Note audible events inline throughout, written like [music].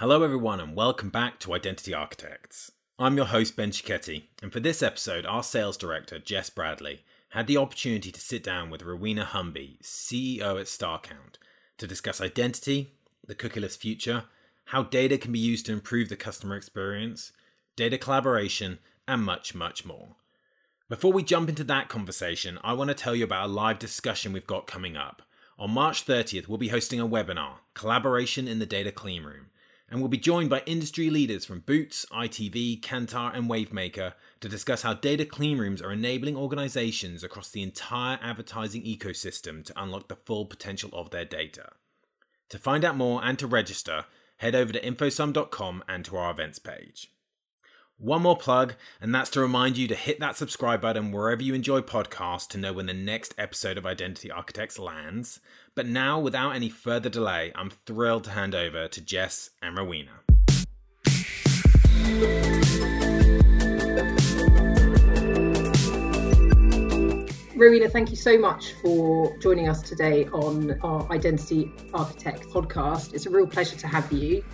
Hello, everyone, and welcome back to Identity Architects. I'm your host, Ben Cicchetti, and for this episode, our sales director, Jess Bradley, had the opportunity to sit down with Rowena Humby, CEO at StarCount, to discuss identity, the cookieless future, how data can be used to improve the customer experience, data collaboration, and much, much more. Before we jump into that conversation, I want to tell you about a live discussion we've got coming up. On March 30th, we'll be hosting a webinar, Collaboration in the Data Cleanroom and we'll be joined by industry leaders from Boots, ITV, Kantar, and Wavemaker to discuss how data cleanrooms are enabling organizations across the entire advertising ecosystem to unlock the full potential of their data. To find out more and to register, head over to infosum.com and to our events page. One more plug, and that's to remind you to hit that subscribe button wherever you enjoy podcasts to know when the next episode of Identity Architects lands. But now, without any further delay, I'm thrilled to hand over to Jess and Rowena. Rowena, thank you so much for joining us today on our Identity Architect podcast. It's a real pleasure to have you.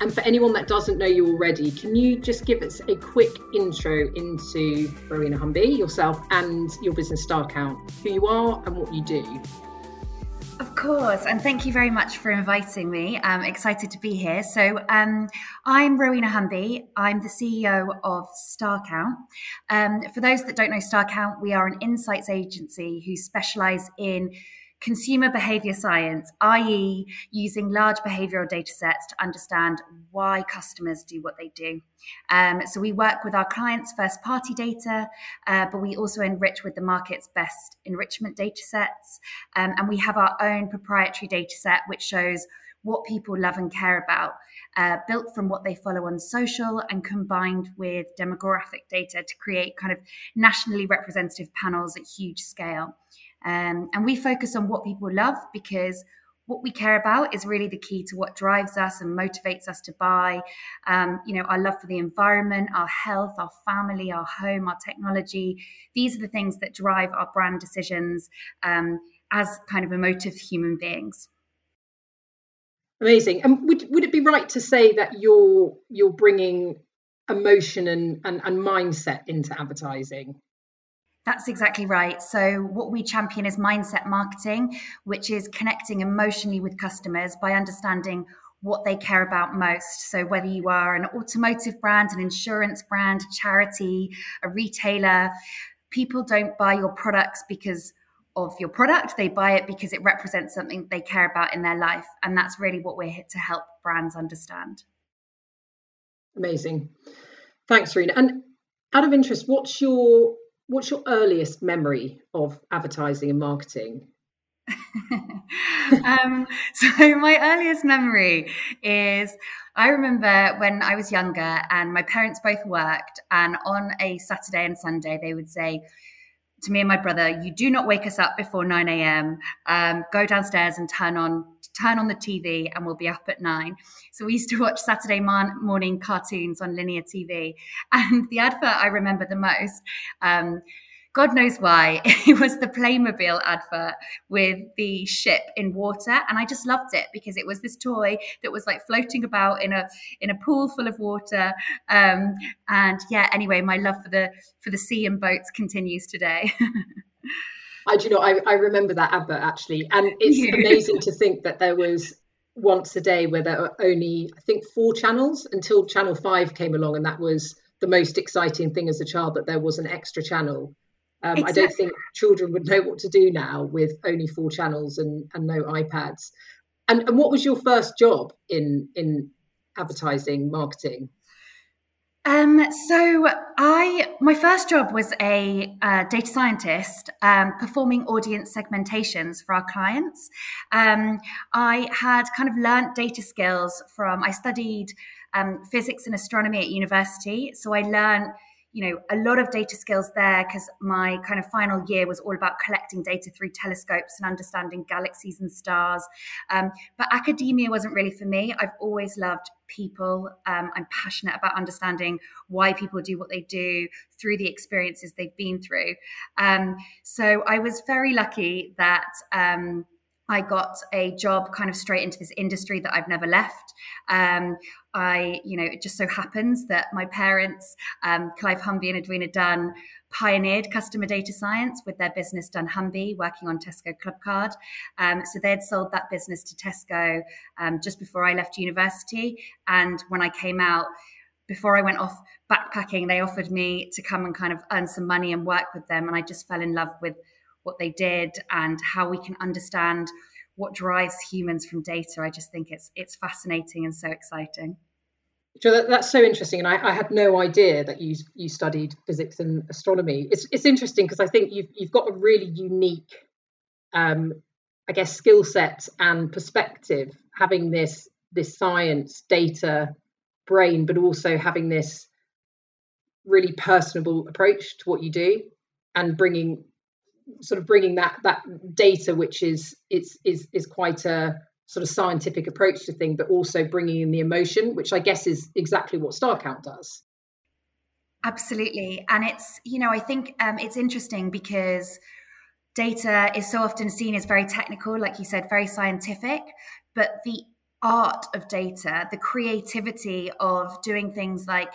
And for anyone that doesn't know you already, can you just give us a quick intro into Rowena Humby, yourself, and your business Star StarCount, who you are and what you do? Of course, and thank you very much for inviting me. I'm excited to be here. So, um, I'm Rowena Humby. I'm the CEO of StarCount. Um, for those that don't know StarCount, we are an insights agency who specialize in consumer behavior science, i.e., using large behavioral data sets to understand why customers do what they do. Um, so we work with our clients' first party data, uh, but we also enrich with the market's best enrichment data sets. Um, and we have our own proprietary data set, which shows what people love and care about, uh, built from what they follow on social and combined with demographic data to create kind of nationally representative panels at huge scale. Um, and we focus on what people love because what we care about is really the key to what drives us and motivates us to buy. Um, you know, our love for the environment, our health, our family, our home, our technology. These are the things that drive our brand decisions um, as kind of emotive human beings. Amazing. And would would it be right to say that you're you're bringing emotion and, and, and mindset into advertising? That's exactly right. So, what we champion is mindset marketing, which is connecting emotionally with customers by understanding what they care about most. So, whether you are an automotive brand, an insurance brand, a charity, a retailer, people don't buy your products because of your product. They buy it because it represents something they care about in their life. And that's really what we're here to help brands understand. Amazing. Thanks, Rena. And out of interest, what's your what's your earliest memory of advertising and marketing? [laughs] um, so [laughs] my earliest memory is I remember when I was younger and my parents both worked, and on a Saturday and Sunday they would say to me and my brother, "You do not wake us up before nine a.m. Um, go downstairs and turn on turn on the TV, and we'll be up at nine. So we used to watch Saturday morning cartoons on linear TV, and the advert I remember the most. Um, God knows why. [laughs] It was the Playmobil advert with the ship in water, and I just loved it because it was this toy that was like floating about in a in a pool full of water. Um, and yeah, anyway, my love for the for the sea and boats continues today. [laughs] I do you know I, I remember that advert actually, and it's yeah. amazing to think that there was once a day where there were only I think four channels until Channel Five came along, and that was the most exciting thing as a child that there was an extra channel um, exactly. I don't think children would know what to do now with only four channels and, and no iPads. And, and what was your first job in in advertising marketing? Um, so I my first job was a uh, data scientist um, performing audience segmentations for our clients. Um, I had kind of learnt data skills from I studied um, physics and astronomy at university, so I learned you know a lot of data skills there because my kind of final year was all about collecting data through telescopes and understanding galaxies and stars. Um, but academia wasn't really for me. I've always loved people. Um, i'm passionate about understanding why people do what they do through the experiences they've been through. Um, so i was very lucky that um, I got a job kind of straight into this industry that I've never left. Um, I, you know, it just so happens that my parents, um, Clive Humby and Edwina Dunn, pioneered customer data science with their business dunnhumby, working on Tesco Clubcard. Um, so they'd sold that business to Tesco um, just before I left university. And when I came out, before I went off backpacking, they offered me to come and kind of earn some money and work with them. And I just fell in love with what they did and how we can understand what drives humans from data. I just think it's it's fascinating and so exciting. So that, that's so interesting, and I, I, had no idea that you you studied physics and astronomy. It's it's interesting because I think you've you've got a really unique, um, I guess, skill set and perspective having this this science data brain, but also having this really personable approach to what you do and bringing sort of bringing that that data which is it's is is quite a sort of scientific approach to thing but also bringing in the emotion which i guess is exactly what StarCount does. Absolutely. And it's you know i think um, it's interesting because data is so often seen as very technical like you said very scientific but the art of data the creativity of doing things like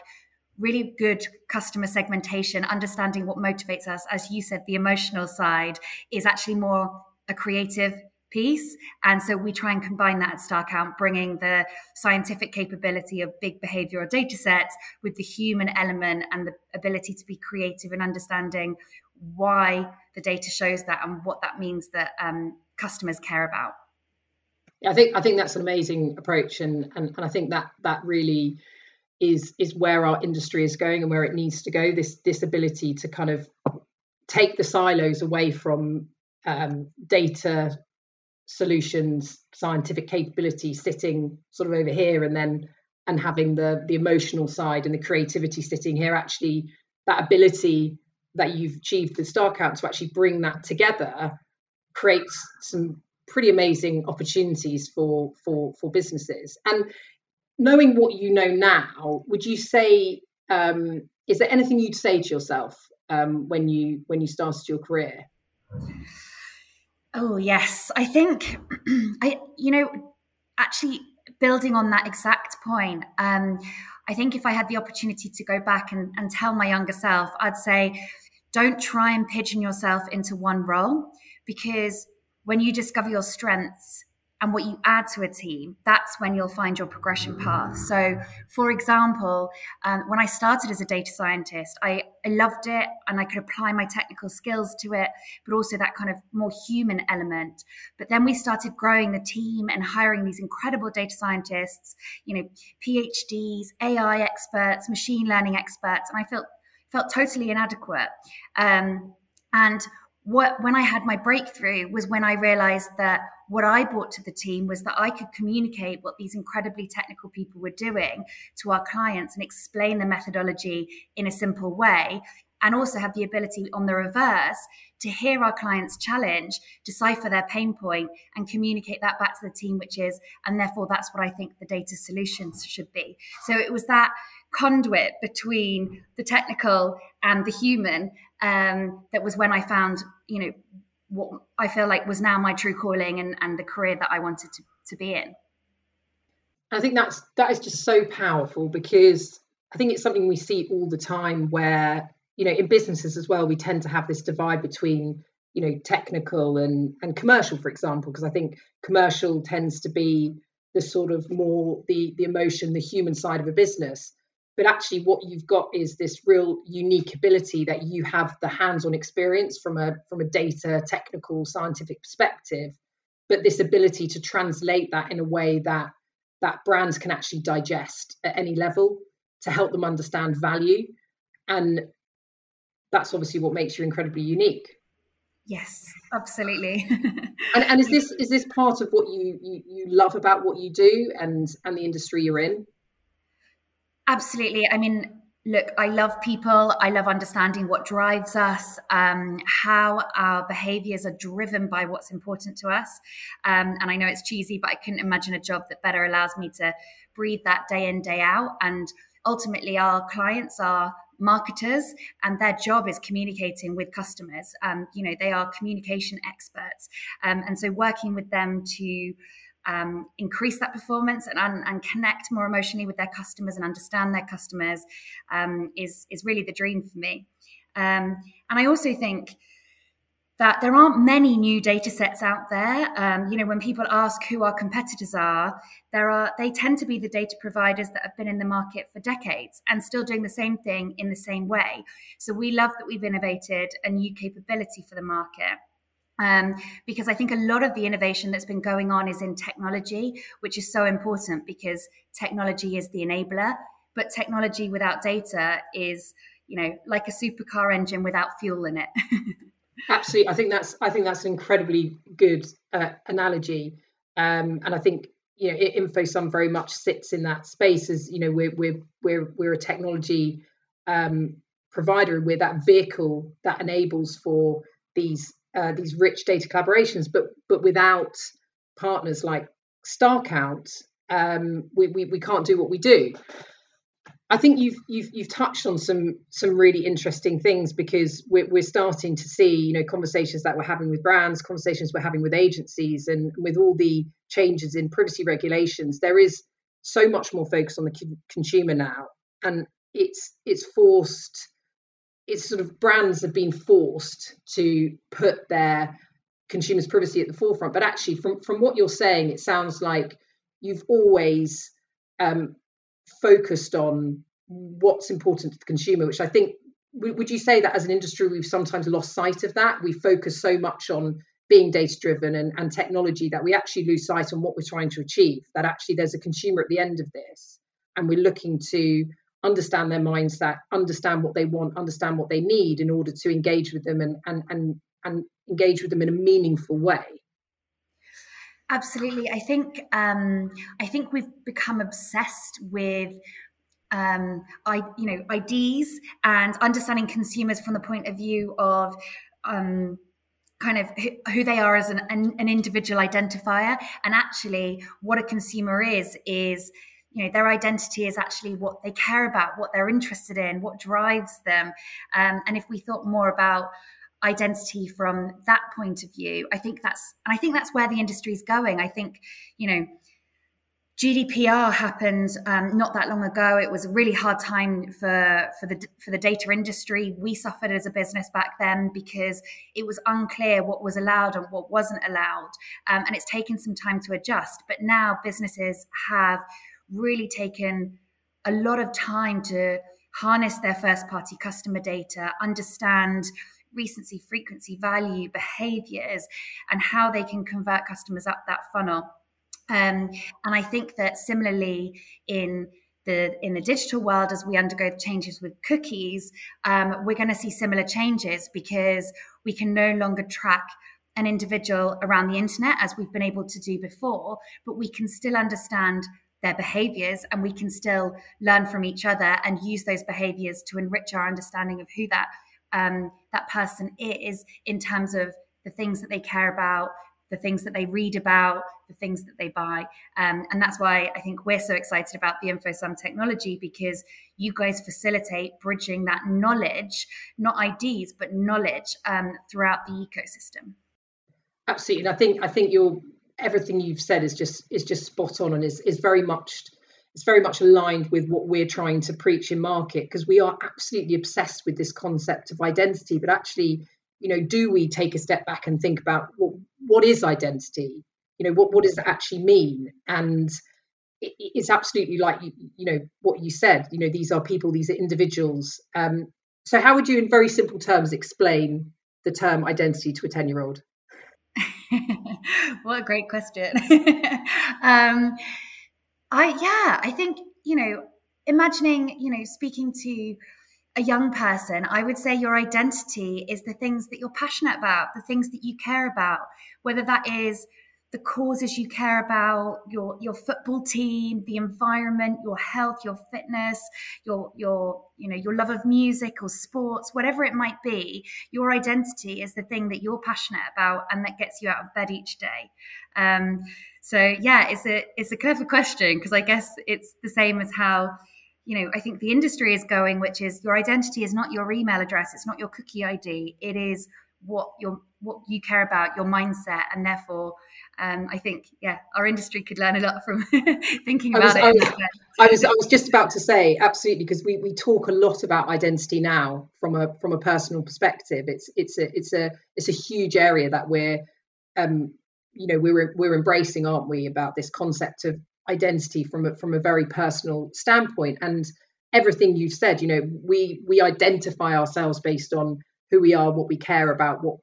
really good customer segmentation, understanding what motivates us. As you said, the emotional side is actually more a creative piece. And so we try and combine that at StarCount, bringing the scientific capability of big behavioral data sets with the human element and the ability to be creative and understanding why the data shows that and what that means that um, customers care about. I think I think that's an amazing approach, and, and and I think that that really is is where our industry is going and where it needs to go. This this ability to kind of take the silos away from um, data solutions, scientific capability sitting sort of over here, and then and having the the emotional side and the creativity sitting here. Actually, that ability that you've achieved with StarCount to actually bring that together creates some pretty amazing opportunities for for for businesses and knowing what you know now, would you say um, is there anything you'd say to yourself um, when you when you started your career? Oh yes, I think [clears throat] I you know actually building on that exact point. Um, I think if I had the opportunity to go back and, and tell my younger self, I'd say don't try and pigeon yourself into one role because when you discover your strengths and what you add to a team, that's when you'll find your progression path. So, for example, um, when I started as a data scientist, I, I loved it and I could apply my technical skills to it, but also that kind of more human element. But then we started growing the team and hiring these incredible data scientists, you know, PhDs, AI experts, machine learning experts, and I felt felt totally inadequate. Um, and what when I had my breakthrough was when I realized that what I brought to the team was that I could communicate what these incredibly technical people were doing to our clients and explain the methodology in a simple way and also have the ability on the reverse to hear our clients challenge decipher their pain point and communicate that back to the team which is and therefore that's what i think the data solutions should be. So it was that conduit between the technical and the human um, that was when I found, you know, what I feel like was now my true calling and, and the career that I wanted to, to be in. I think that's that is just so powerful because I think it's something we see all the time where, you know, in businesses as well, we tend to have this divide between, you know, technical and and commercial, for example, because I think commercial tends to be the sort of more the the emotion, the human side of a business but actually what you've got is this real unique ability that you have the hands-on experience from a from a data technical scientific perspective but this ability to translate that in a way that that brands can actually digest at any level to help them understand value. And that's obviously what makes you incredibly unique. Yes absolutely. [laughs] And, and is this is this part of what you, you you love about what you do and and the industry you're in Absolutely. I mean, look, I love people. I love understanding what drives us, um, how our behaviors are driven by what's important to us. Um, and I know it's cheesy, but I couldn't imagine a job that better allows me to breathe that day in, day out. And ultimately, our clients are marketers, and their job is communicating with customers. Um, you know, they are communication experts, um, and so working with them to um, increase that performance and, and, and, connect more emotionally with their customers and understand their customers um, is is really the dream for me. Um, and I also think that there aren't many new data sets out there. Um, you know, when people ask who our competitors are, there are they tend to be the data providers that have been in the market for decades and still doing the same thing in the same way. So we love that we've innovated a new capability for the market. Um, because I think a lot of the innovation that's been going on is in technology, which is so important because technology is the enabler, but technology without data is, you know, like a supercar engine without fuel in it. [laughs] Absolutely, I think that's I think that's an incredibly good uh, analogy, um, and I think you know InfoSum very much sits in that space as you know we're we're we're we're a technology um, provider and we're that vehicle that enables for these uh, these rich data collaborations, but but without partners like StarCount, um, we, we we can't do what we do. I think you've you've you've touched on some some really interesting things because we're we're starting to see you know conversations that we're having with brands, conversations we're having with agencies, and with all the changes in privacy regulations, there is so much more focus on the consumer now, and it's it's forced. It's sort of brands have been forced to put their consumers' privacy at the forefront. But actually, from from what you're saying, it sounds like you've always um, focused on what's important to the consumer, which I think would you say that as an industry we've sometimes lost sight of that? We focus so much on being data driven and, and technology that we actually lose sight on what we're trying to achieve. That actually there's a consumer at the end of this, and we're looking to understand their mindset, understand what they want, understand what they need in order to engage with them and and and, and engage with them in a meaningful way. Absolutely. I think um, I think we've become obsessed with um, I you know IDs and understanding consumers from the point of view of um, kind of who they are as an, an, an individual identifier, and actually what a consumer is is you know their identity is actually what they care about, what they're interested in, what drives them, um, and if we thought more about identity from that point of view i think that's and i think that's where the industry is going i think you know GDPR happened um, not that long ago. It was a really hard time for for the for the data industry. We suffered as a business back then because it was unclear what was allowed and what wasn't allowed, um, and it's taken some time to adjust. But now businesses have really taken a lot of time to harness their first party customer data, understand recency, frequency, value, behaviors, and how they can convert customers up that funnel. Um, and I think that similarly in the in the digital world, as we undergo changes with cookies, um, we're going to see similar changes because we can no longer track an individual around the internet as we've been able to do before, but we can still understand their behaviors and we can still learn from each other and use those behaviors to enrich our understanding of who that um, that person is in terms of the things that they care about, the things that they read about, the things that they buy. Um, and that's why I think we're so excited about the InfoSum technology because you guys facilitate bridging that knowledge, not IDs, but knowledge um, throughout the ecosystem. Absolutely. I think I think you're everything you've said is just is just spot on and is is very much it's very much aligned with what we're trying to preach in market because we are absolutely obsessed with this concept of identity. But actually you know do we take a step back and think about well, what is identity? You know what what does it actually mean? And it, it's absolutely like you, you know what you said you know these are people these are individuals. Um, so how would you in very simple terms explain the term identity to a 10 year old [laughs] what a great question. [laughs] Um, I yeah, I think you know, imagining you know speaking to a young person, I would say your identity is the things that you're passionate about, the things that you care about, whether that is the causes you care about, your your football team, the environment, your health, your fitness, your your you know your love of music or sports, whatever it might be, your identity is the thing that you're passionate about and that gets you out of bed each day. Um, so yeah, it's a it's a clever question because I guess it's the same as how you know, I think the industry is going, which is your identity is not your email address, it's not your cookie ID, it is what your what you care about, your mindset, and therefore, um, I think yeah, our industry could learn a lot from [laughs] thinking about I was, it. I was, I was, I was just about to say absolutely because we we talk a lot about identity now from a from a personal perspective. It's it's a it's a it's a huge area that we're um you know we're we're embracing, aren't we, about this concept of identity from a, from a very personal standpoint and everything you've said you know we we identify ourselves based on who we are what we care about what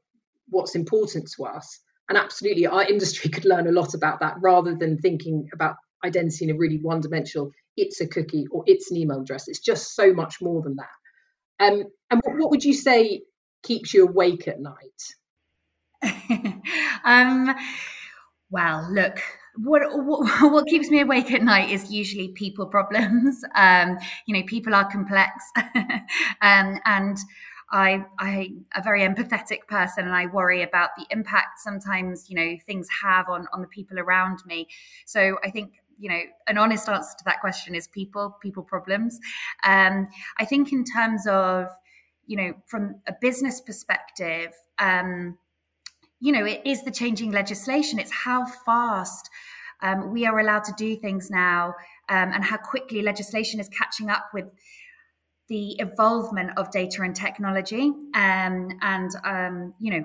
what's important to us and absolutely our industry could learn a lot about that rather than thinking about identity in a really one dimensional it's a cookie or it's an email address. It's just so much more than that. Um, and what, what would you say keeps you awake at night? [laughs] Um well look what, what, [laughs] what keeps me awake at night is usually people problems. [laughs] Um, you know, people are complex, um, and I I a very empathetic person, and I worry about the impact sometimes you know things have on on the people around me. So I think you know an honest answer to that question is people people problems. Um, I think in terms of you know from a business perspective. Um, you know, it is the changing legislation. It's how fast um, we are allowed to do things now um, and how quickly legislation is catching up with the evolvement of data and technology. Um, and, um, you know,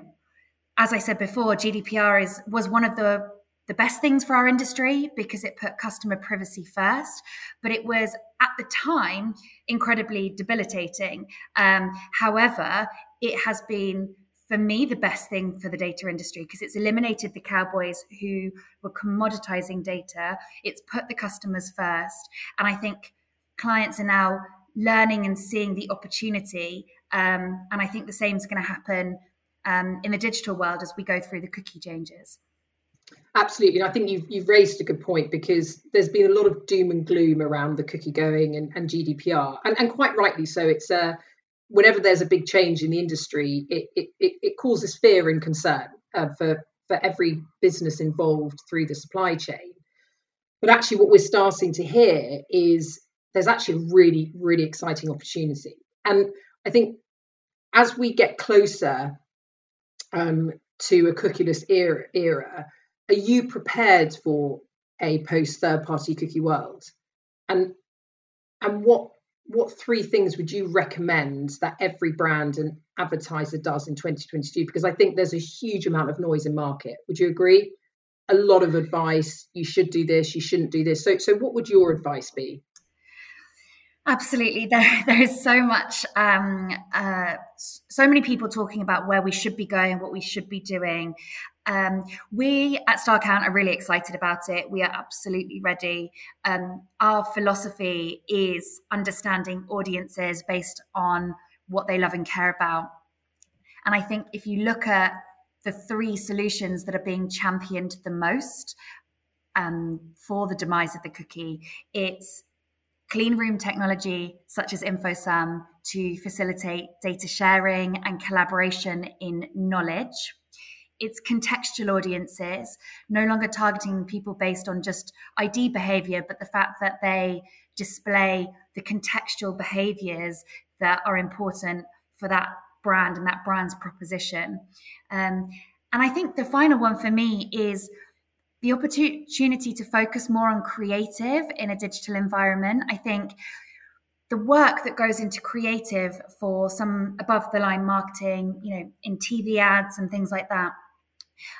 as I said before, GDPR is was one of the the best things for our industry because it put customer privacy first, but it was at the time incredibly debilitating. Um, however, it has been for me the best thing for the data industry because it's eliminated the cowboys who were commoditizing data it's put the customers first and i think clients are now learning and seeing the opportunity um, and i think the same is going to happen um, in the digital world as we go through the cookie changes Absolutely. And I think you've, you've raised a good point because there's been a lot of doom and gloom around the cookie going and, and GDPR, and, and quite rightly so. It's a, whenever there's a big change in the industry, it, it, it causes fear and concern uh, for, for every business involved through the supply chain. But actually, what we're starting to hear is there's actually a really, really exciting opportunity. And I think as we get closer um, to a cookieless era, era, are you prepared for a post third party cookie world? And and what what three things would you recommend that every brand and advertiser does in 2022 because i think there's a huge amount of noise in market. Would you agree? A lot of advice you should do this you shouldn't do this. So so what would your advice be Absolutely, there [laughs] there is so much, um, uh, so many people talking about where we should be going, what we should be doing. Um, we at StarCount are really excited about it. We are absolutely ready. Um, our philosophy is understanding audiences based on what they love and care about. And I think if you look at the three solutions that are being championed the most um, for the demise of the cookie, it's clean room technology such as InfoSum to facilitate data sharing and collaboration in knowledge. It's contextual audiences, no longer targeting people based on just ID behavior, but the fact that they display the contextual behaviors that are important for that brand and that brand's proposition. Um, and I think the final one for me is the opportunity to focus more on creative in a digital environment. I think the work that goes into creative for some above the line marketing, you know, in TV ads and things like that,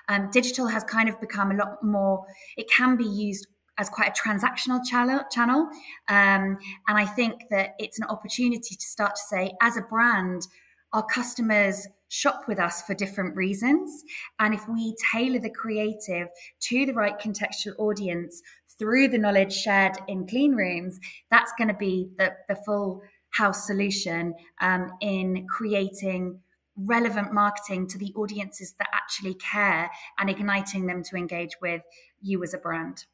um, digital has kind of become a lot more, it can be used as quite a transactional channel. Um, and I think that it's an opportunity to start to say, as a brand, our customers shop with us for different reasons. And if we tailor the creative to the right contextual audience through the knowledge shared in clean rooms, that's going to be the, the full house solution um, in creating relevant marketing to the audiences that actually care and igniting them to engage with you as a brand.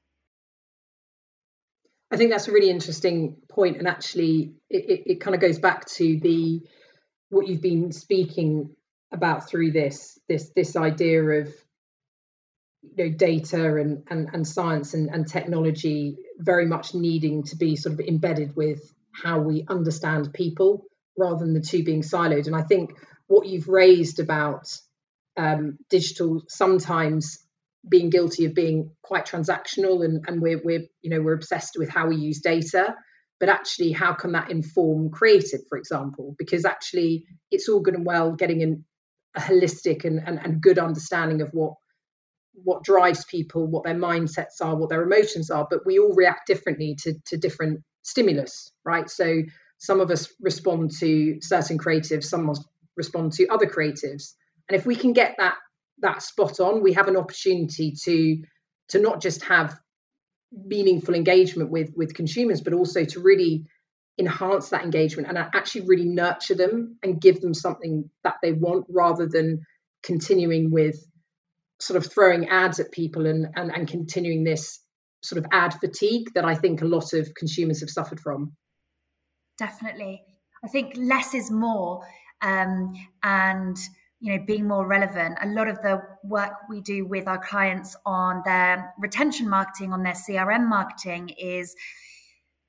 I think that's a really interesting point, and actually, it, it, it kind of goes back to the what you've been speaking about through this this this idea of you know data and and, and science and, and technology very much needing to be sort of embedded with how we understand people rather than the two being siloed. And I think what you've raised about um, digital sometimes being guilty of being quite transactional and, and we're, we're you know we're obsessed with how we use data but actually how can that inform creative for example because actually it's all good and well getting an, a holistic and, and, and good understanding of what what drives people what their mindsets are what their emotions are but we all react differently to, to different stimulus right? So some of us respond to certain creatives some respond to other creatives. And if we can get that that spot on, we have an opportunity to to not just have meaningful engagement with with consumers, but also to really enhance that engagement and actually really nurture them and give them something that they want rather than continuing with sort of throwing ads at people and, and, and continuing this sort of ad fatigue that I think a lot of consumers have suffered from. Definitely. I think less is more. Um, and you know being more relevant a lot of the work we do with our clients on their retention marketing on their crm marketing is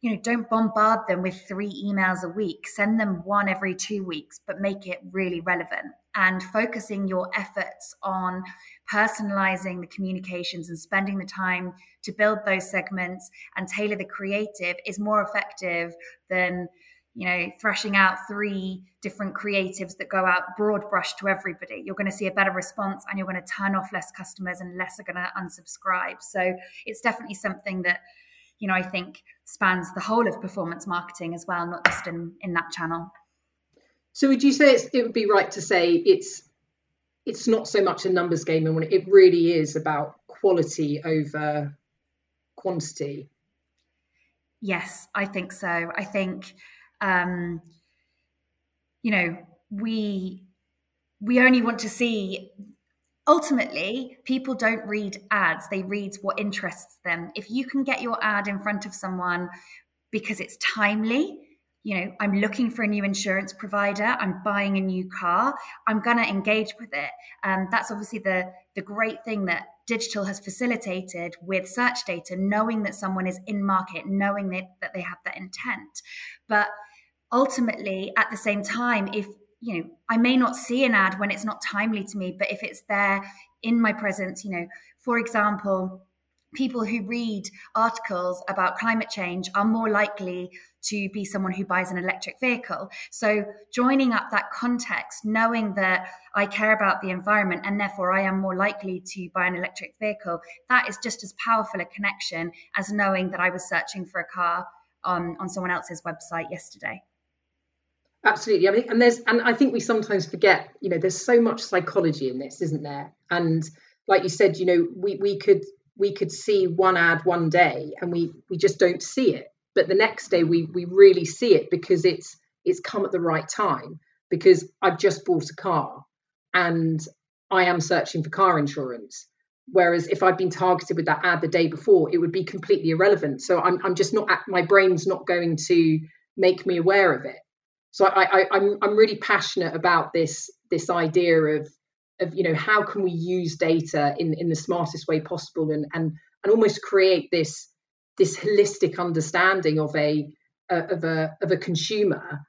you know don't bombard them with three emails a week send them one every two weeks but make it really relevant and focusing your efforts on personalizing the communications and spending the time to build those segments and tailor the creative is more effective than you know, thrashing out three different creatives that go out broad brush to everybody, you're going to see a better response and you're going to turn off less customers and less are going to unsubscribe. So it's definitely something that, you know, I think spans the whole of performance marketing as well, not just in, in that channel. So would you say it would be right to say it's it's not so much a numbers game and it really is about quality over quantity? Yes, I think so. I think um, you know, we we only want to see ultimately people don't read ads they read what interests them. If you can get your ad in front of someone because it's timely you know i'm looking for a new insurance provider i'm buying a new car i'm going to engage with it and um, that's obviously the the great thing that digital has facilitated with search data knowing that someone is in market knowing that, that they have that intent. But ultimately at the same time if you know i may not see an ad when it's not timely to me but if it's there in my presence you know for example people who read articles about climate change are more likely to be someone who buys an electric vehicle. So, joining up that context, knowing that I care about the environment and therefore I am more likely to buy an electric vehicle, that is just as powerful a connection as knowing that I was searching for a car on, on someone else's website yesterday. Absolutely. I mean, and there's, and I think we sometimes forget, you know, there's so much psychology in this, isn't there? And like you said, you know, we we could we could see one ad one day and we we just don't see it, but the next day we we really see it because it's it's come at the right time because I've just bought a car and I am searching for car insurance. Whereas if I'd been targeted with that ad the day before, it would be completely irrelevant. So I'm I'm just not my brain's not going to make me aware of it so I, I, I'm I'm really passionate about this this idea of of you know how can we use data in in the smartest way possible and and and almost create this this holistic understanding of a of a of a consumer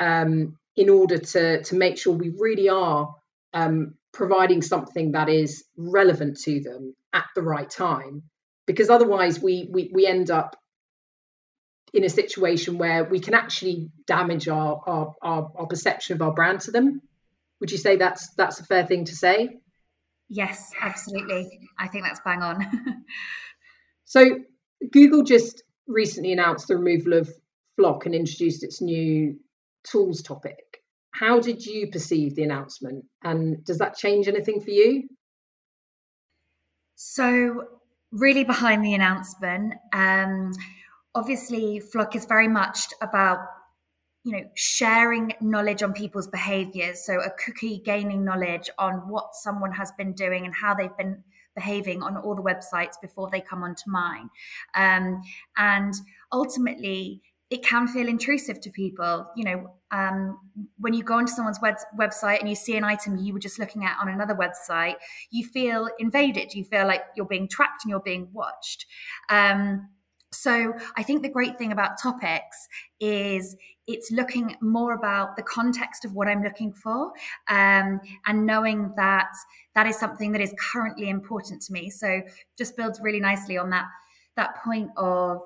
um, in order to to make sure we really are um, providing something that is relevant to them at the right time. Because otherwise we we, we end up in a situation where we can actually damage our, our, our, our, perception of our brand to them. Would you say that's that's a fair thing to say? Yes, absolutely. I think that's bang on. [laughs] so Google just recently announced the removal of FLoC and introduced its new tools topic. How did you perceive the announcement and does that change anything for you? So really behind the announcement, um, obviously FLoC is very much about you know sharing knowledge on people's behaviors so a cookie gaining knowledge on what someone has been doing and how they've been behaving on all the websites before they come onto mine. Um, and ultimately it can feel intrusive to people. You know um, when you go onto someone's web- website and you see an item you were just looking at on another website you feel invaded. You feel like you're being tracked and you're being watched. Um, So I think the great thing about topics is it's looking more about the context of what I'm looking for um, and knowing that that is something that is currently important to me. So just builds really nicely on that that point of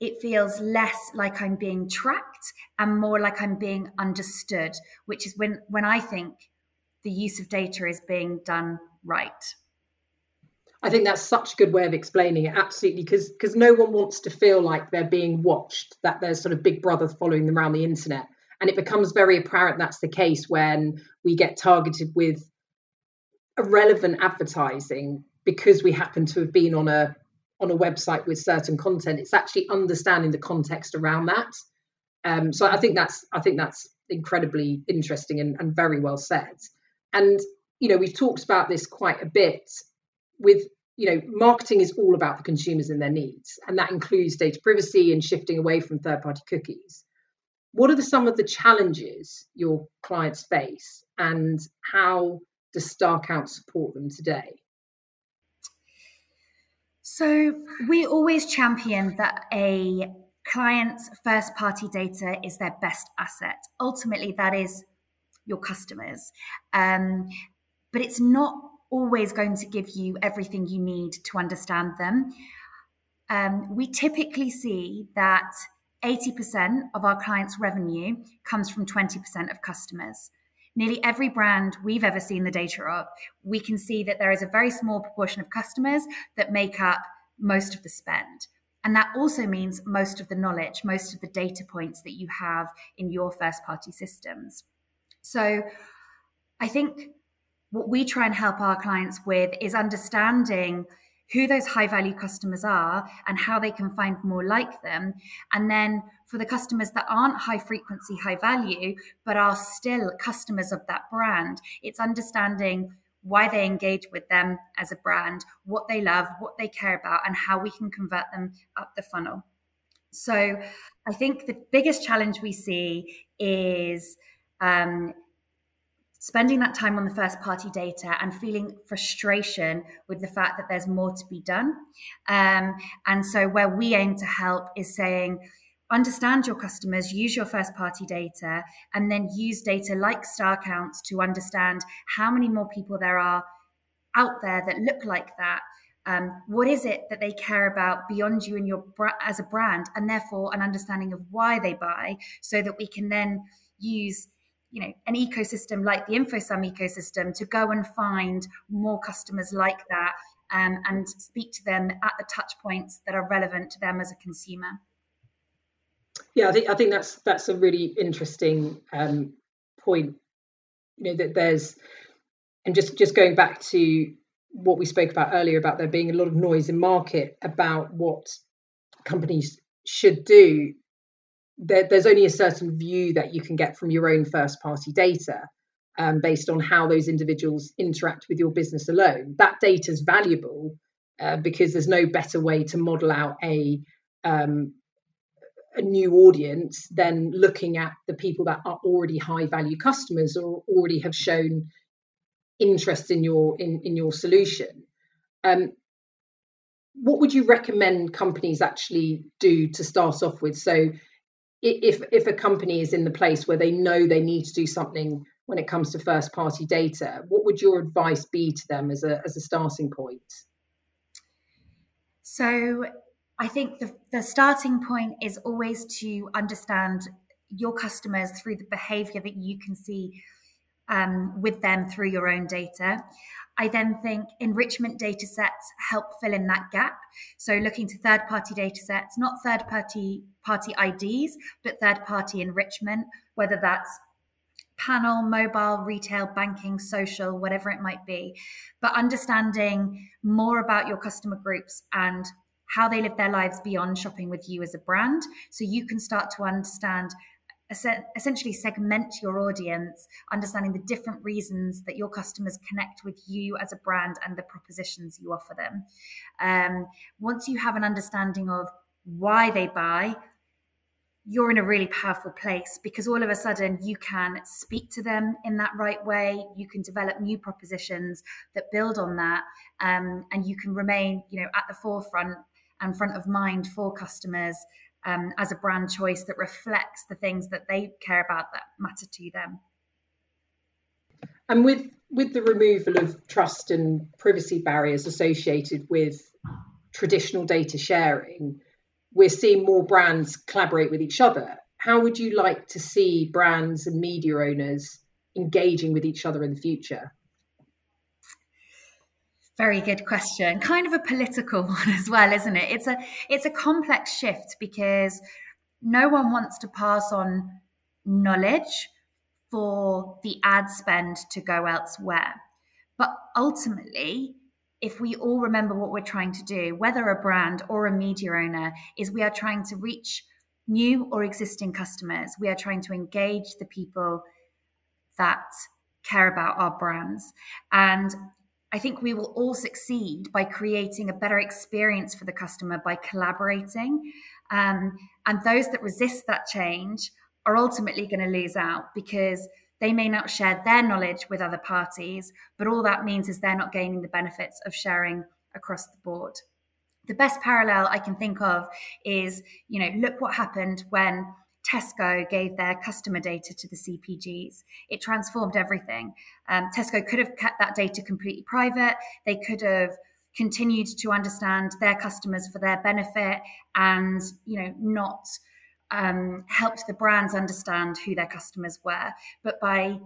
it feels less like I'm being tracked and more like I'm being understood, which is when when I think the use of data is being done right. I think that's such a good way of explaining it. Absolutely, because because no one wants to feel like they're being watched, that there's sort of big brother following them around the internet, and it becomes very apparent that's the case when we get targeted with irrelevant advertising because we happen to have been on a on a website with certain content. It's actually understanding the context around that. Um, so I think that's I think that's incredibly interesting and, and very well said. And you know we've talked about this quite a bit with you know marketing is all about the consumers and their needs and that includes data privacy and shifting away from third party cookies. What are the, some of the challenges your clients face and how does StarCount support them today? So we always champion that a client's first party data is their best asset. Ultimately that is your customers. Um, but it's not always going to give you everything you need to understand them. Um, we typically see that 80% of our clients' revenue comes from 20% of customers. Nearly every brand we've ever seen the data of, we can see that there is a very small proportion of customers that make up most of the spend. And that also means most of the knowledge, most of the data points that you have in your first party systems. So I think what we try and help our clients with is understanding who those high value customers are and how they can find more like them. And then for the customers that aren't high frequency, high value, but are still customers of that brand, it's understanding why they engage with them as a brand, what they love, what they care about, and how we can convert them up the funnel. So I think the biggest challenge we see is um, spending that time on the first party data and feeling frustration with the fact that there's more to be done. Um, and so, where we aim to help is saying, understand your customers, use your first party data, and then use data like StarCount's to understand how many more people there are out there that look like that. Um, what is it that they care about beyond you and your as a brand, and therefore an understanding of why they buy, so that we can then use you know an ecosystem like the InfoSum ecosystem to go and find more customers like that um, and speak to them at the touch points that are relevant to them as a consumer. Yeah i think i think that's that's a really interesting um, point. You know that there's and just just going back to what we spoke about earlier about there being a lot of noise in market about what companies should do there, there's only a certain view that you can get from your own first party data um, based on how those individuals interact with your business alone. That data is valuable uh, because there's no better way to model out a um, a new audience than looking at the people that are already high value customers or already have shown interest in your in, in your solution. Um, what would you recommend companies actually do to start off with? So if if a company is in the place where they know they need to do something when it comes to first party data what would your advice be to them as a as a starting point? So i think the, the starting point is always to understand your customers through the behavior that you can see um, with them through your own data I then think enrichment data sets help fill in that gap. So looking to third party data sets, not third party party IDs, but third party enrichment, whether that's panel, mobile, retail, banking, social, whatever it might be. But understanding more about your customer groups and how they live their lives beyond shopping with you as a brand. So you can start to understand essentially segment your audience, understanding the different reasons that your customers connect with you as a brand and the propositions you offer them. Um, once you have an understanding of why they buy, you're in a really powerful place because all of a sudden you can speak to them in that right way. You can develop new propositions that build on that, um, and you can remain, you know, at the forefront and front of mind for customers um, as a brand choice that reflects the things that they care about that matter to them. And with with the removal of trust and privacy barriers associated with traditional data sharing, we're seeing more brands collaborate with each other. How would you like to see brands and media owners engaging with each other in the future? Very good question. Kind of a political [laughs] one as well, isn't it? It's a it's a complex shift because no one wants to pass on knowledge for the ad spend to go elsewhere. But ultimately, if we all remember what we're trying to do, whether a brand or a media owner, is we are trying to reach new or existing customers. We are trying to engage the people that care about our brands. And I think we will all succeed by creating a better experience for the customer by collaborating. Um, and those that resist that change are ultimately going to lose out because they may not share their knowledge with other parties, but all that means is they're not gaining the benefits of sharing across the board. The best parallel I can think of is, you know, look what happened when Tesco gave their customer data to the CPGs. It transformed everything. Um, Tesco could have kept that data completely private. They could have continued to understand their customers for their benefit and, you know, not um, helped the brands understand who their customers were. But by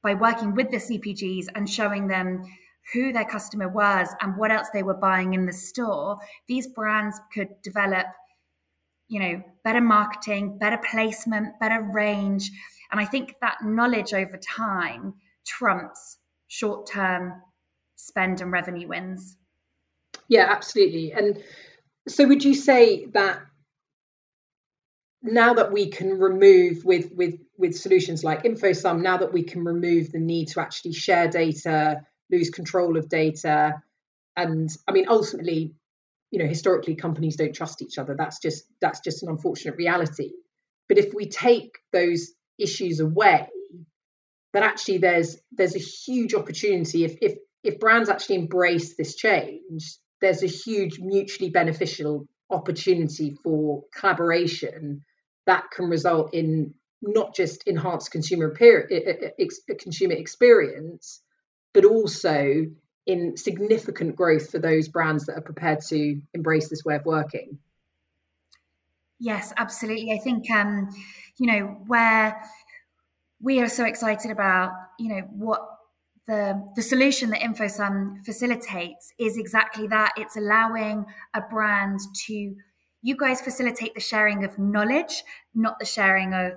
by working with the CPGs and showing them who their customer was and what else they were buying in the store, these brands could develop you know, better marketing, better placement, better range. And I think that knowledge over time trumps short term spend and revenue wins. Yeah, absolutely. And so would you say that now that we can remove with with with solutions like InfoSum, now that we can remove the need to actually share data, lose control of data, and I mean ultimately you know historically companies don't trust each other. That's just that's just an unfortunate reality. But if we take those issues away then actually there's there's a huge opportunity. If if if brands actually embrace this change there's a huge mutually beneficial opportunity for collaboration that can result in not just enhanced consumer consumer experience but also in significant growth for those brands that are prepared to embrace this way of working. Yes, absolutely. I think um, you know where we are so excited about you know what the the solution that InfoSum facilitates is exactly that. It's allowing a brand to you guys facilitate the sharing of knowledge, not the sharing of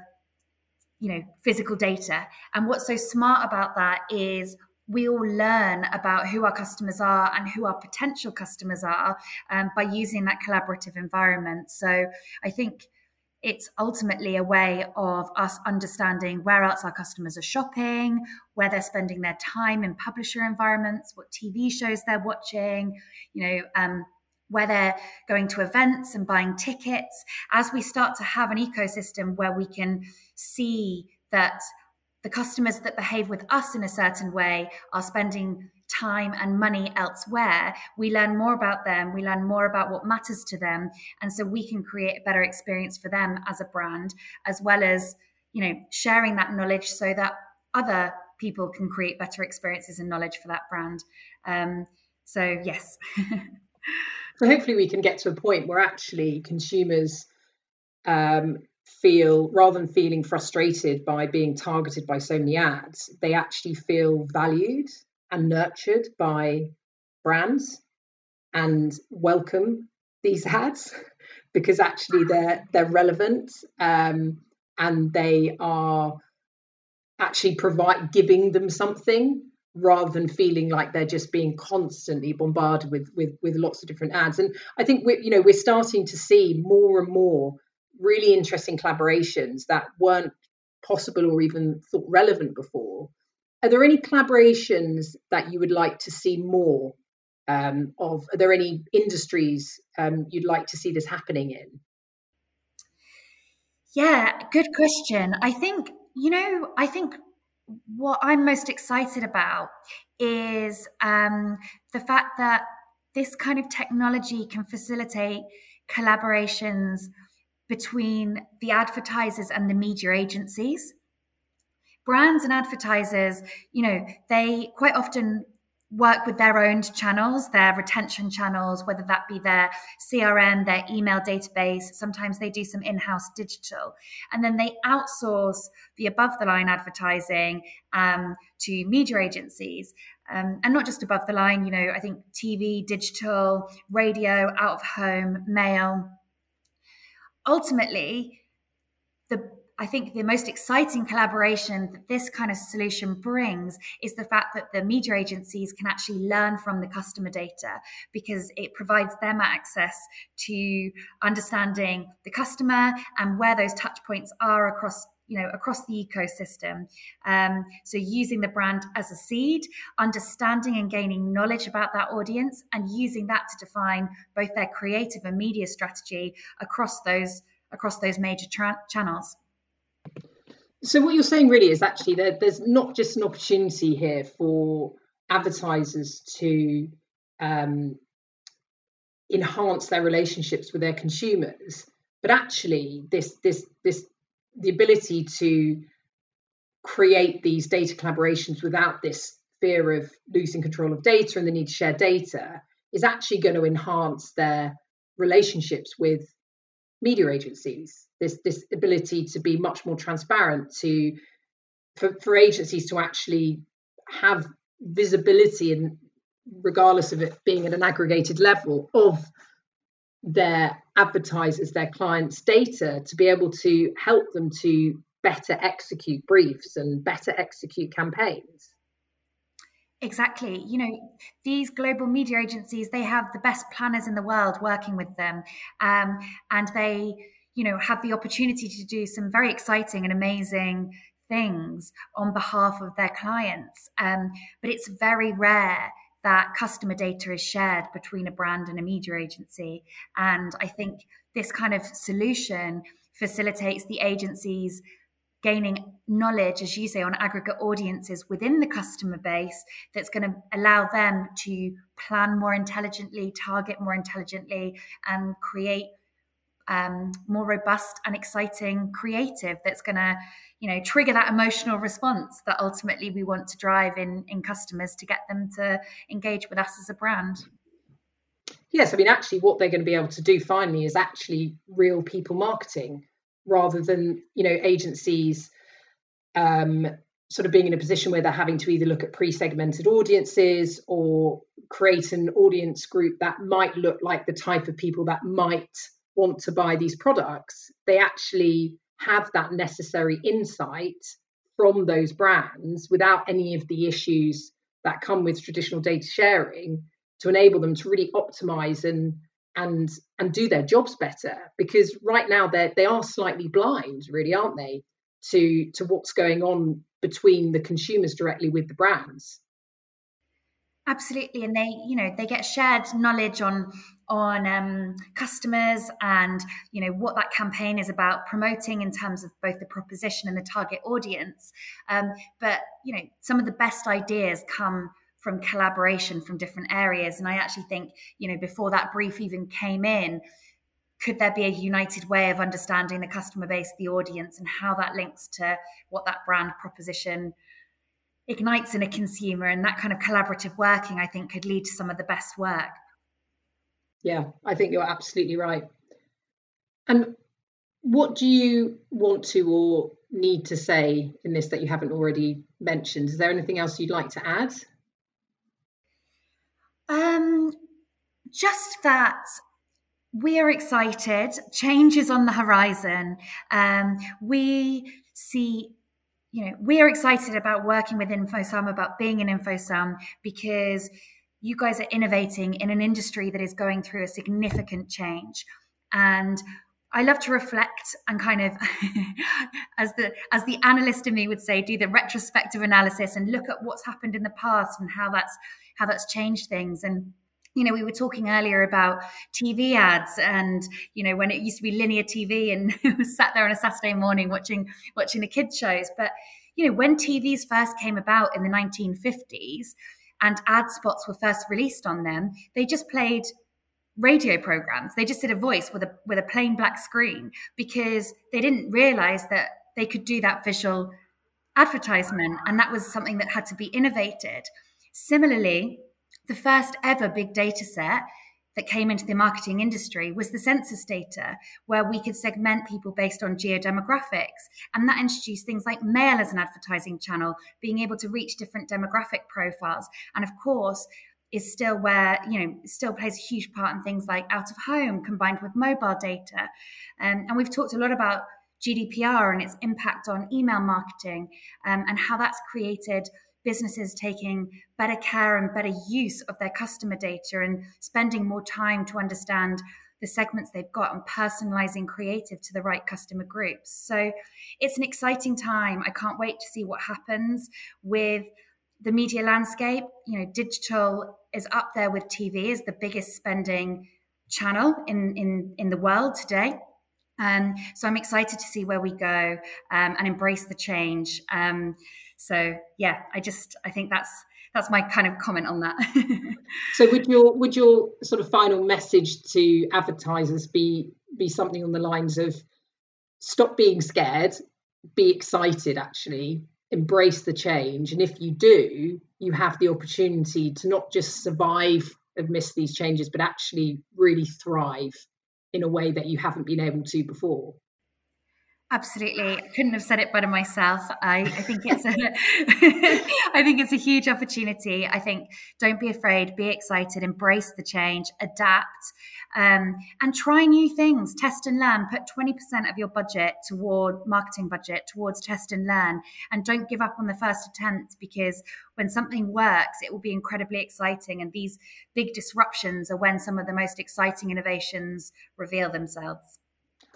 you know physical data. And what's so smart about that is we all learn about who our customers are and who our potential customers are um, by using that collaborative environment. So I think it's ultimately a way of us understanding where else our customers are shopping, where they're spending their time in publisher environments, what TV shows they're watching, you know, um, where they're going to events and buying tickets. As we start to have an ecosystem where we can see that the customers that behave with us in a certain way are spending time and money elsewhere. We learn more about them. We learn more about what matters to them. And so we can create a better experience for them as a brand as well as you know sharing that knowledge so that other people can create better experiences and knowledge for that brand. Um, so yes. [laughs] So hopefully we can get to a point where actually consumers um, feel rather than feeling frustrated by being targeted by so many ads they actually feel valued and nurtured by brands and welcome these ads [laughs] because actually they're they're relevant um, and they are actually provide giving them something rather than feeling like they're just being constantly bombarded with with with lots of different ads. And i think we you know we're starting to see more and more really interesting collaborations that weren't possible or even thought relevant before. Are there any collaborations that you would like to see more um, of? Are there any industries um, you'd like to see this happening in? Yeah, good question. I think, you know, I think what I'm most excited about is um, the fact that this kind of technology can facilitate collaborations between the advertisers and the media agencies. Brands and advertisers, you know, they quite often work with their own channels, their retention channels, whether that be their CRM, their email database. Sometimes they do some in house digital. And then they outsource the above the line advertising um, to media agencies. Um, and not just above the line, you know, I think TV, digital, radio, out of home, mail. Ultimately, the I think the most exciting collaboration that this kind of solution brings is the fact that the media agencies can actually learn from the customer data because it provides them access to understanding the customer and where those touch points are across you know across the ecosystem. Um, so using the brand as a seed understanding and gaining knowledge about that audience and using that to define both their creative and media strategy across those across those major tra- channels. So what you're saying really is actually that there's not just an opportunity here for advertisers to um, enhance their relationships with their consumers, but actually this this this the ability to create these data collaborations without this fear of losing control of data and the need to share data is actually going to enhance their relationships with media agencies. This this ability to be much more transparent to for, for agencies to actually have visibility and regardless of it being at an aggregated level of their advertisers their clients data to be able to help them to better execute briefs and better execute campaigns Exactly. You know, these global media agencies, they have the best planners in the world working with them. Um, and they, you know, have the opportunity to do some very exciting and amazing things on behalf of their clients. Um, but it's very rare that customer data is shared between a brand and a media agency. And I think this kind of solution facilitates the agencies gaining knowledge, as you say, on aggregate audiences within the customer base that's going to allow them to plan more intelligently, target more intelligently, and create um, more robust and exciting creative that's going to you know trigger that emotional response that ultimately we want to drive in in customers to get them to engage with us as a brand. Yes i mean actually what they're going to be able to do finally is actually real people marketing rather than you know agencies um, sort of being in a position where they're having to either look at pre-segmented audiences or create an audience group that might look like the type of people that might want to buy these products they actually have that necessary insight from those brands without any of the issues that come with traditional data sharing to enable them to really optimize and and and do their jobs better. Because right now they they are slightly blind really aren't they to to what's going on between the consumers directly with the brands. Absolutely and they you know they get shared knowledge on on um, customers and you know what that campaign is about promoting in terms of both the proposition and the target audience um, but you know some of the best ideas come from collaboration from different areas. And I actually think, you know, before that brief even came in, could there be a united way of understanding the customer base, the audience, and how that links to what that brand proposition ignites in a consumer? And that kind of collaborative working, I think, could lead to some of the best work. Yeah, I think you're absolutely right. And what do you want to or need to say in this that you haven't already mentioned? Is there anything else you'd like to add? Um, just that we are excited. Change is on the horizon. Um, we see, you know, we are excited about working with InfoSum, about being in InfoSum, because you guys are innovating in an industry that is going through a significant change. And I love to reflect and kind of, [laughs] as the as the analyst in me would say, do the retrospective analysis and look at what's happened in the past and how that's how that's changed things and you know we were talking earlier about tv ads and you know when it used to be linear tv and [laughs] sat there on a saturday morning watching watching the kids shows but you know when tvs first came about in the 1950s and ad spots were first released on them, they just played radio programs. They just did a voice with a with a plain black screen because they didn't realize that they could do that visual advertisement and that was something that had to be innovated. Similarly, the first ever big data set that came into the marketing industry was the census data, where we could segment people based on geodemographics. And that introduced things like mail as an advertising channel, being able to reach different demographic profiles. And of course, is still where you know still plays a huge part in things like out of home combined with mobile data um, and we've talked a lot about gdpr and its impact on email marketing um, and how that's created businesses taking better care and better use of their customer data and spending more time to understand the segments they've got and personalizing creative to the right customer groups so it's an exciting time i can't wait to see what happens with the media landscape, you know, digital is up there with TV as the biggest spending channel in in in the world today. Um, so I'm excited to see where we go um, and embrace the change. Um, so yeah, I just I think that's that's my kind of comment on that. [laughs] so would your would your sort of final message to advertisers be be something on the lines of stop being scared, be excited actually, embrace the change. And if you do, you have the opportunity to not just survive amidst these changes, but actually really thrive in a way that you haven't been able to before. Absolutely, I couldn't have said it better myself. I, I think it's a, [laughs] I think it's a huge opportunity. I think don't be afraid, be excited, embrace the change, adapt, um, and try new things. Test and learn. Put twenty percent of your budget toward marketing budget towards test and learn, and don't give up on the first attempt because when something works, it will be incredibly exciting. And these big disruptions are when some of the most exciting innovations reveal themselves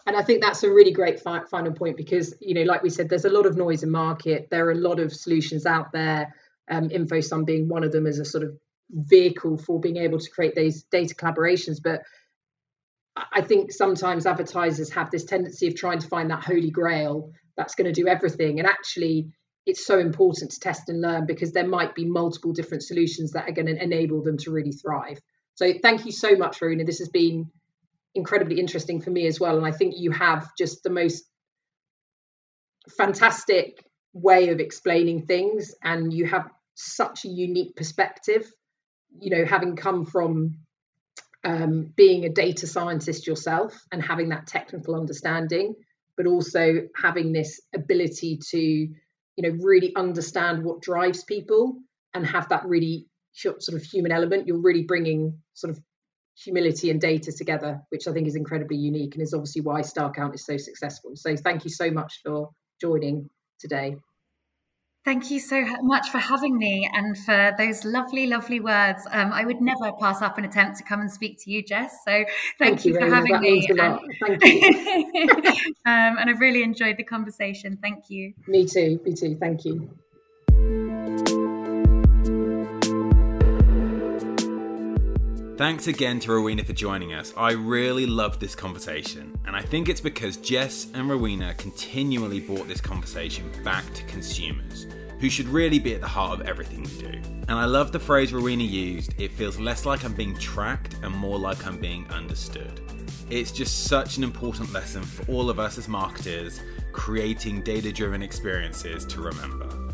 and I think that's a really great fi- final point because you know, like we said, there's a lot of noise in market. There are a lot of solutions out there. Um, InfoSum being one of them as a sort of vehicle for being able to create these data collaborations. But I think sometimes advertisers have this tendency of trying to find that holy grail that's going to do everything, and actually. It's so important to test and learn because there might be multiple different solutions that are going to enable them to really thrive. So, thank you so much, Rowena. This has been incredibly interesting for me as well. And I think you have just the most fantastic way of explaining things, and you have such a unique perspective. You know, having come from um, being a data scientist yourself and having that technical understanding, but also having this ability to, you know, really understand what drives people and have that really sort of human element. You're really bringing sort of humility and data together, which I think is incredibly unique and is obviously why StarCount is so successful. So thank you so much for joining today. Thank you so much for having me and for those lovely, lovely words. Um, I would never pass up an attempt to come and speak to you, Jess. So thank, thank you, you for having me. And, thank you. [laughs] um, and I've really enjoyed the conversation. Thank you. Me too. Me too. Thank you. Thanks again to Rowena for joining us. I really loved this conversation, and I think it's because Jess and Rowena continually brought this conversation back to consumers, who should really be at the heart of everything we do. And I love the phrase Rowena used it feels less like I'm being tracked and more like I'm being understood. It's just such an important lesson for all of us as marketers creating data driven experiences to remember.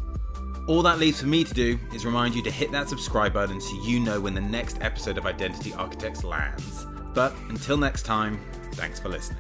All that leaves for me to do is remind you to hit that subscribe button so you know when the next episode of Identity Architects lands. But until next time, thanks for listening.